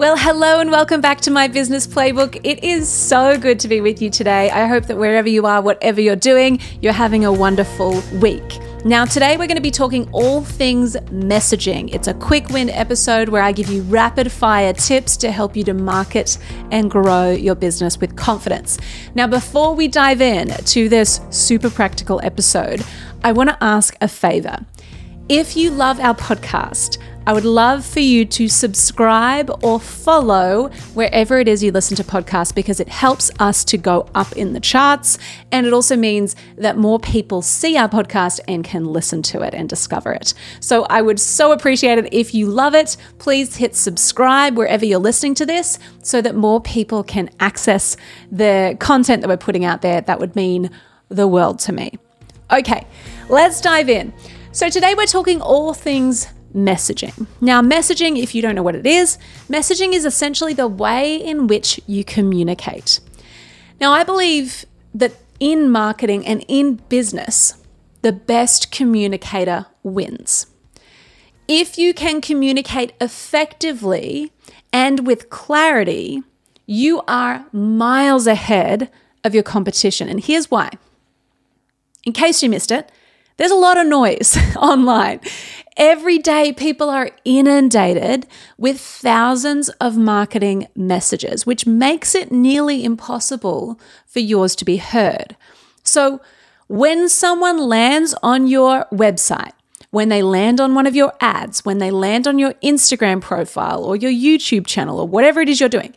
Well, hello and welcome back to my business playbook. It is so good to be with you today. I hope that wherever you are, whatever you're doing, you're having a wonderful week. Now, today we're going to be talking all things messaging. It's a quick win episode where I give you rapid fire tips to help you to market and grow your business with confidence. Now, before we dive in to this super practical episode, I want to ask a favor. If you love our podcast, I would love for you to subscribe or follow wherever it is you listen to podcasts because it helps us to go up in the charts. And it also means that more people see our podcast and can listen to it and discover it. So I would so appreciate it if you love it. Please hit subscribe wherever you're listening to this so that more people can access the content that we're putting out there. That would mean the world to me. Okay, let's dive in. So today we're talking all things messaging. Now, messaging, if you don't know what it is, messaging is essentially the way in which you communicate. Now, I believe that in marketing and in business, the best communicator wins. If you can communicate effectively and with clarity, you are miles ahead of your competition. And here's why. In case you missed it, there's a lot of noise online. Every day, people are inundated with thousands of marketing messages, which makes it nearly impossible for yours to be heard. So, when someone lands on your website, when they land on one of your ads, when they land on your Instagram profile or your YouTube channel or whatever it is you're doing,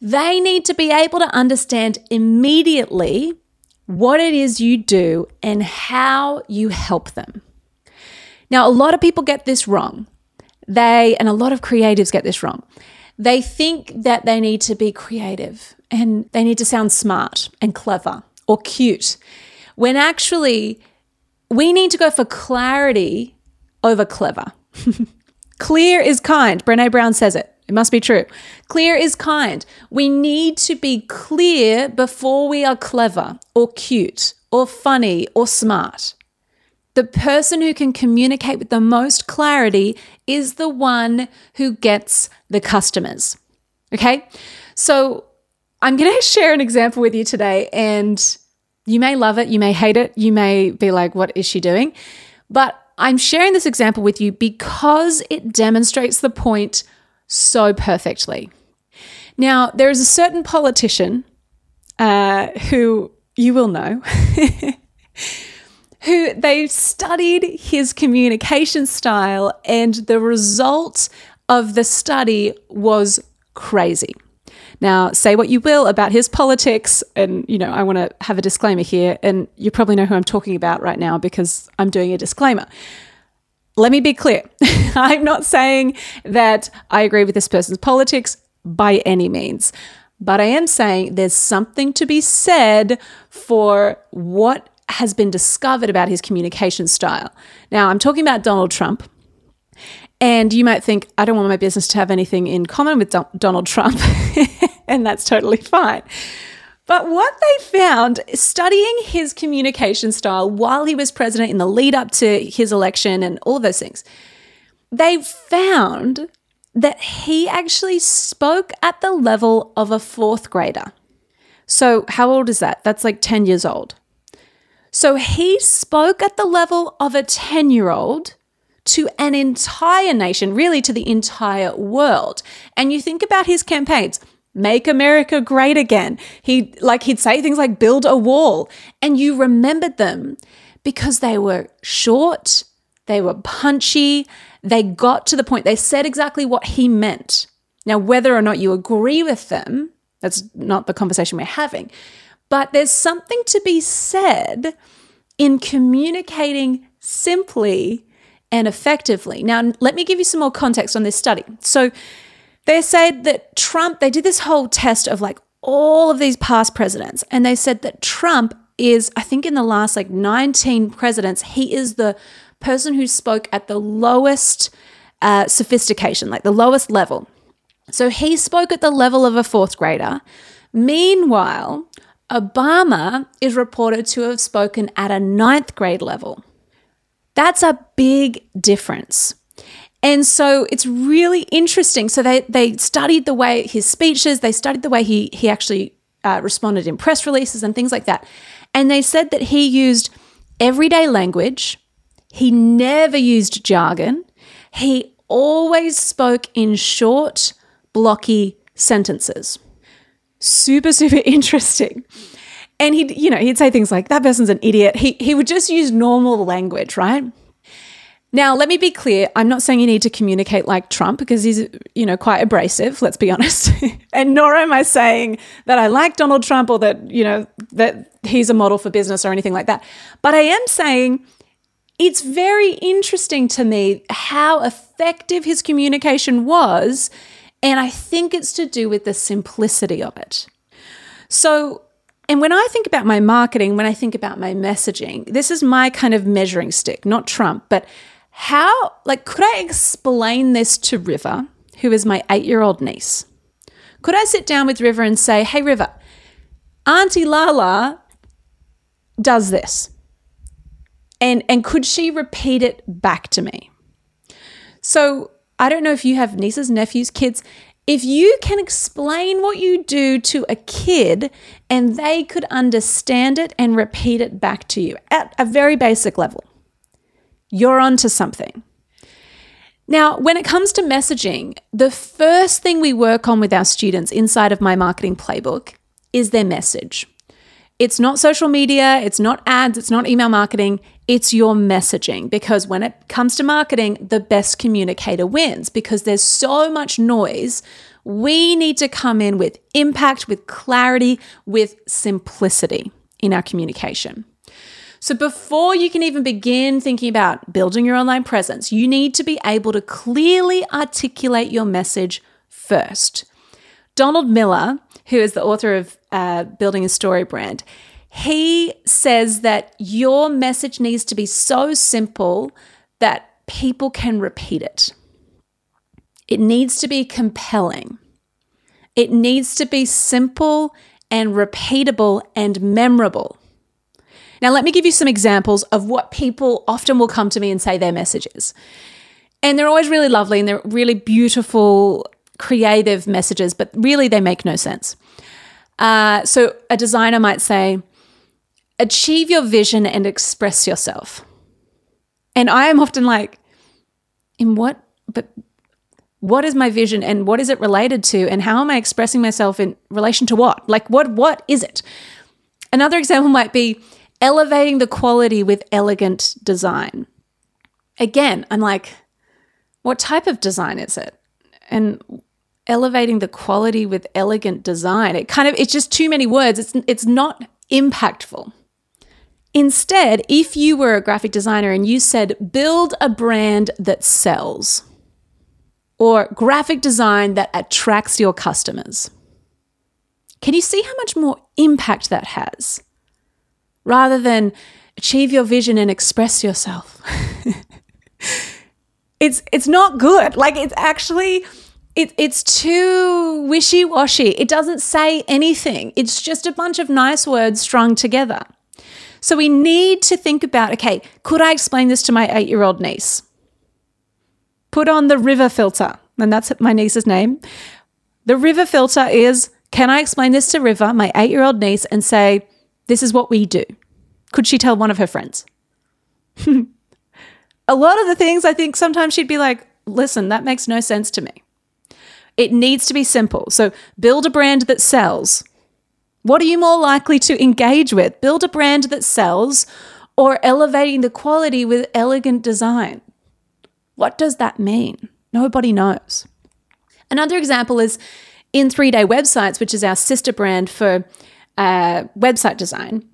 they need to be able to understand immediately what it is you do and how you help them. Now, a lot of people get this wrong. They, and a lot of creatives get this wrong. They think that they need to be creative and they need to sound smart and clever or cute, when actually we need to go for clarity over clever. Clear is kind. Brene Brown says it. It must be true. Clear is kind. We need to be clear before we are clever or cute or funny or smart. The person who can communicate with the most clarity is the one who gets the customers. Okay. So I'm going to share an example with you today, and you may love it, you may hate it, you may be like, what is she doing? But I'm sharing this example with you because it demonstrates the point so perfectly. Now, there is a certain politician uh, who you will know. who they studied his communication style, and the result of the study was crazy. Now, say what you will about his politics, and you know, I want to have a disclaimer here, and you probably know who I'm talking about right now because I'm doing a disclaimer. Let me be clear I'm not saying that I agree with this person's politics by any means, but I am saying there's something to be said for what has been discovered about his communication style. Now, I'm talking about Donald Trump. And you might think, I don't want my business to have anything in common with Don- Donald Trump. and that's totally fine. But what they found studying his communication style while he was president in the lead up to his election and all those things, they found that he actually spoke at the level of a fourth grader. So, how old is that? That's like 10 years old. So he spoke at the level of a 10 year old to an entire nation, really to the entire world. And you think about his campaigns make America great again. He like he'd say things like build a wall and you remembered them because they were short, they were punchy, they got to the point. They said exactly what he meant. Now whether or not you agree with them, that's not the conversation we're having. But there's something to be said in communicating simply and effectively. Now, let me give you some more context on this study. So, they said that Trump, they did this whole test of like all of these past presidents, and they said that Trump is, I think, in the last like 19 presidents, he is the person who spoke at the lowest uh, sophistication, like the lowest level. So he spoke at the level of a fourth grader. Meanwhile, Obama is reported to have spoken at a ninth grade level. That's a big difference. And so it's really interesting. So they, they studied the way his speeches, they studied the way he, he actually uh, responded in press releases and things like that. And they said that he used everyday language, he never used jargon, he always spoke in short, blocky sentences. Super, super interesting. And he'd, you know, he'd say things like, that person's an idiot. He, he would just use normal language, right? Now, let me be clear. I'm not saying you need to communicate like Trump because he's, you know, quite abrasive, let's be honest. and nor am I saying that I like Donald Trump or that, you know, that he's a model for business or anything like that. But I am saying it's very interesting to me how effective his communication was. And I think it's to do with the simplicity of it. So, and when I think about my marketing, when I think about my messaging, this is my kind of measuring stick, not Trump, but how, like, could I explain this to River, who is my eight year old niece? Could I sit down with River and say, hey, River, Auntie Lala does this? And, and could she repeat it back to me? So I don't know if you have nieces, nephews, kids. If you can explain what you do to a kid and they could understand it and repeat it back to you at a very basic level, you're onto something. Now, when it comes to messaging, the first thing we work on with our students inside of my marketing playbook is their message. It's not social media, it's not ads, it's not email marketing, it's your messaging. Because when it comes to marketing, the best communicator wins because there's so much noise. We need to come in with impact, with clarity, with simplicity in our communication. So before you can even begin thinking about building your online presence, you need to be able to clearly articulate your message first. Donald Miller, who is the author of uh, Building a Story Brand, he says that your message needs to be so simple that people can repeat it. It needs to be compelling. It needs to be simple and repeatable and memorable. Now, let me give you some examples of what people often will come to me and say their messages. And they're always really lovely and they're really beautiful, creative messages, but really they make no sense. Uh, so, a designer might say, Achieve your vision and express yourself. And I am often like, In what? But what is my vision and what is it related to and how am i expressing myself in relation to what like what what is it another example might be elevating the quality with elegant design. Again, I'm like, what type of design is it? And elevating the quality with elegant design. It kind of it's just too many words. It's it's not impactful. Instead, if you were a graphic designer and you said build a brand that sells or graphic design that attracts your customers. Can you see how much more impact that has? rather than achieve your vision and express yourself. it's it's not good. Like it's actually it, it's too wishy washy. It doesn't say anything. It's just a bunch of nice words strung together. So we need to think about okay, could I explain this to my eight year old niece? Put on the river filter, and that's my niece's name. The river filter is can I explain this to River, my eight year old niece, and say, this is what we do. Could she tell one of her friends? a lot of the things I think sometimes she'd be like, listen, that makes no sense to me. It needs to be simple. So build a brand that sells. What are you more likely to engage with? Build a brand that sells or elevating the quality with elegant design. What does that mean? Nobody knows. Another example is in three day websites, which is our sister brand for uh, website design,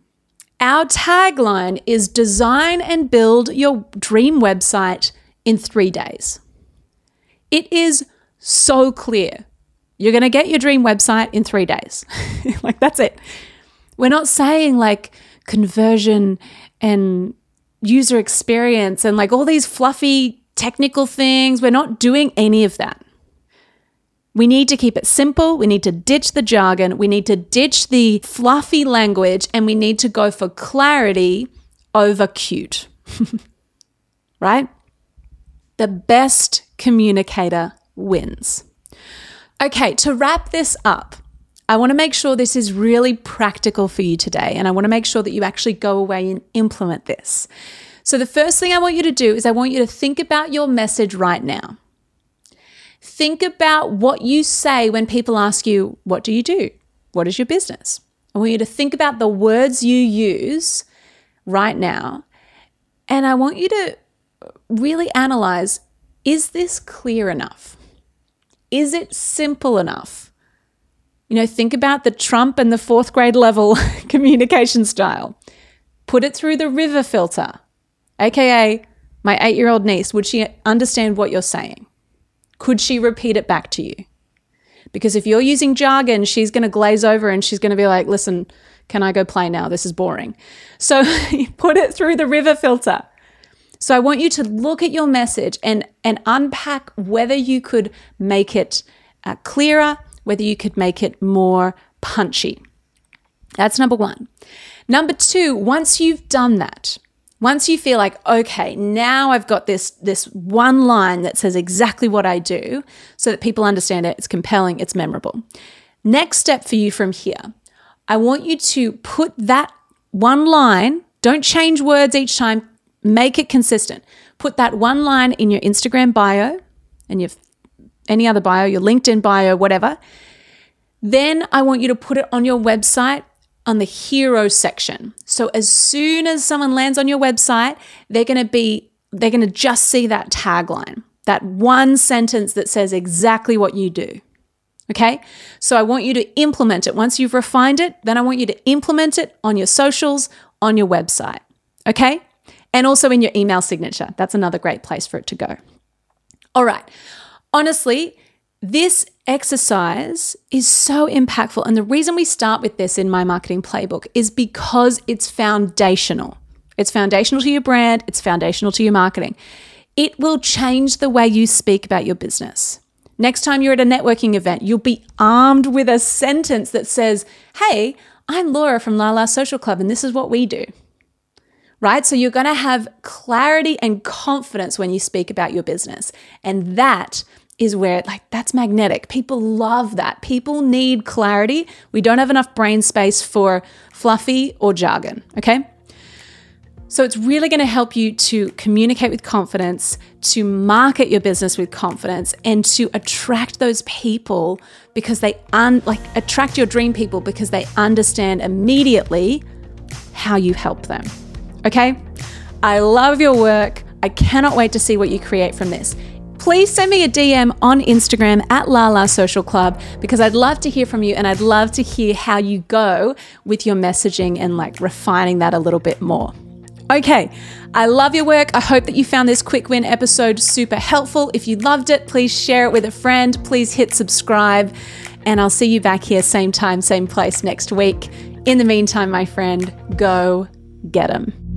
our tagline is design and build your dream website in three days. It is so clear. You're going to get your dream website in three days. like, that's it. We're not saying like conversion and user experience and like all these fluffy technical things. We're not doing any of that. We need to keep it simple. We need to ditch the jargon. We need to ditch the fluffy language and we need to go for clarity over cute. right? The best communicator wins. Okay, to wrap this up, I want to make sure this is really practical for you today. And I want to make sure that you actually go away and implement this. So, the first thing I want you to do is I want you to think about your message right now. Think about what you say when people ask you, What do you do? What is your business? I want you to think about the words you use right now. And I want you to really analyze is this clear enough? Is it simple enough? You know, think about the Trump and the fourth grade level communication style. Put it through the river filter, aka my eight year old niece. Would she understand what you're saying? Could she repeat it back to you? Because if you're using jargon, she's going to glaze over and she's going to be like, listen, can I go play now? This is boring. So put it through the river filter. So I want you to look at your message and, and unpack whether you could make it uh, clearer, whether you could make it more punchy. That's number one. Number two, once you've done that, once you feel like, okay, now I've got this, this one line that says exactly what I do so that people understand it, it's compelling, it's memorable. Next step for you from here, I want you to put that one line, don't change words each time, Make it consistent. Put that one line in your Instagram bio and your any other bio, your LinkedIn bio, whatever. Then I want you to put it on your website on the hero section. So as soon as someone lands on your website, they're going to be they're going to just see that tagline, that one sentence that says exactly what you do. Okay? So I want you to implement it. Once you've refined it, then I want you to implement it on your socials, on your website. Okay? And also in your email signature. That's another great place for it to go. All right. Honestly, this exercise is so impactful. And the reason we start with this in my marketing playbook is because it's foundational. It's foundational to your brand, it's foundational to your marketing. It will change the way you speak about your business. Next time you're at a networking event, you'll be armed with a sentence that says, Hey, I'm Laura from Lala Social Club, and this is what we do right? So you're going to have clarity and confidence when you speak about your business. And that is where, like, that's magnetic. People love that. People need clarity. We don't have enough brain space for fluffy or jargon, okay? So it's really going to help you to communicate with confidence, to market your business with confidence, and to attract those people because they un- like attract your dream people because they understand immediately how you help them. Okay? I love your work. I cannot wait to see what you create from this. Please send me a DM on Instagram at Lala Social Club because I'd love to hear from you and I'd love to hear how you go with your messaging and like refining that a little bit more. Okay, I love your work. I hope that you found this quick win episode super helpful. If you loved it, please share it with a friend. Please hit subscribe, and I'll see you back here, same time, same place next week. In the meantime, my friend, go get them.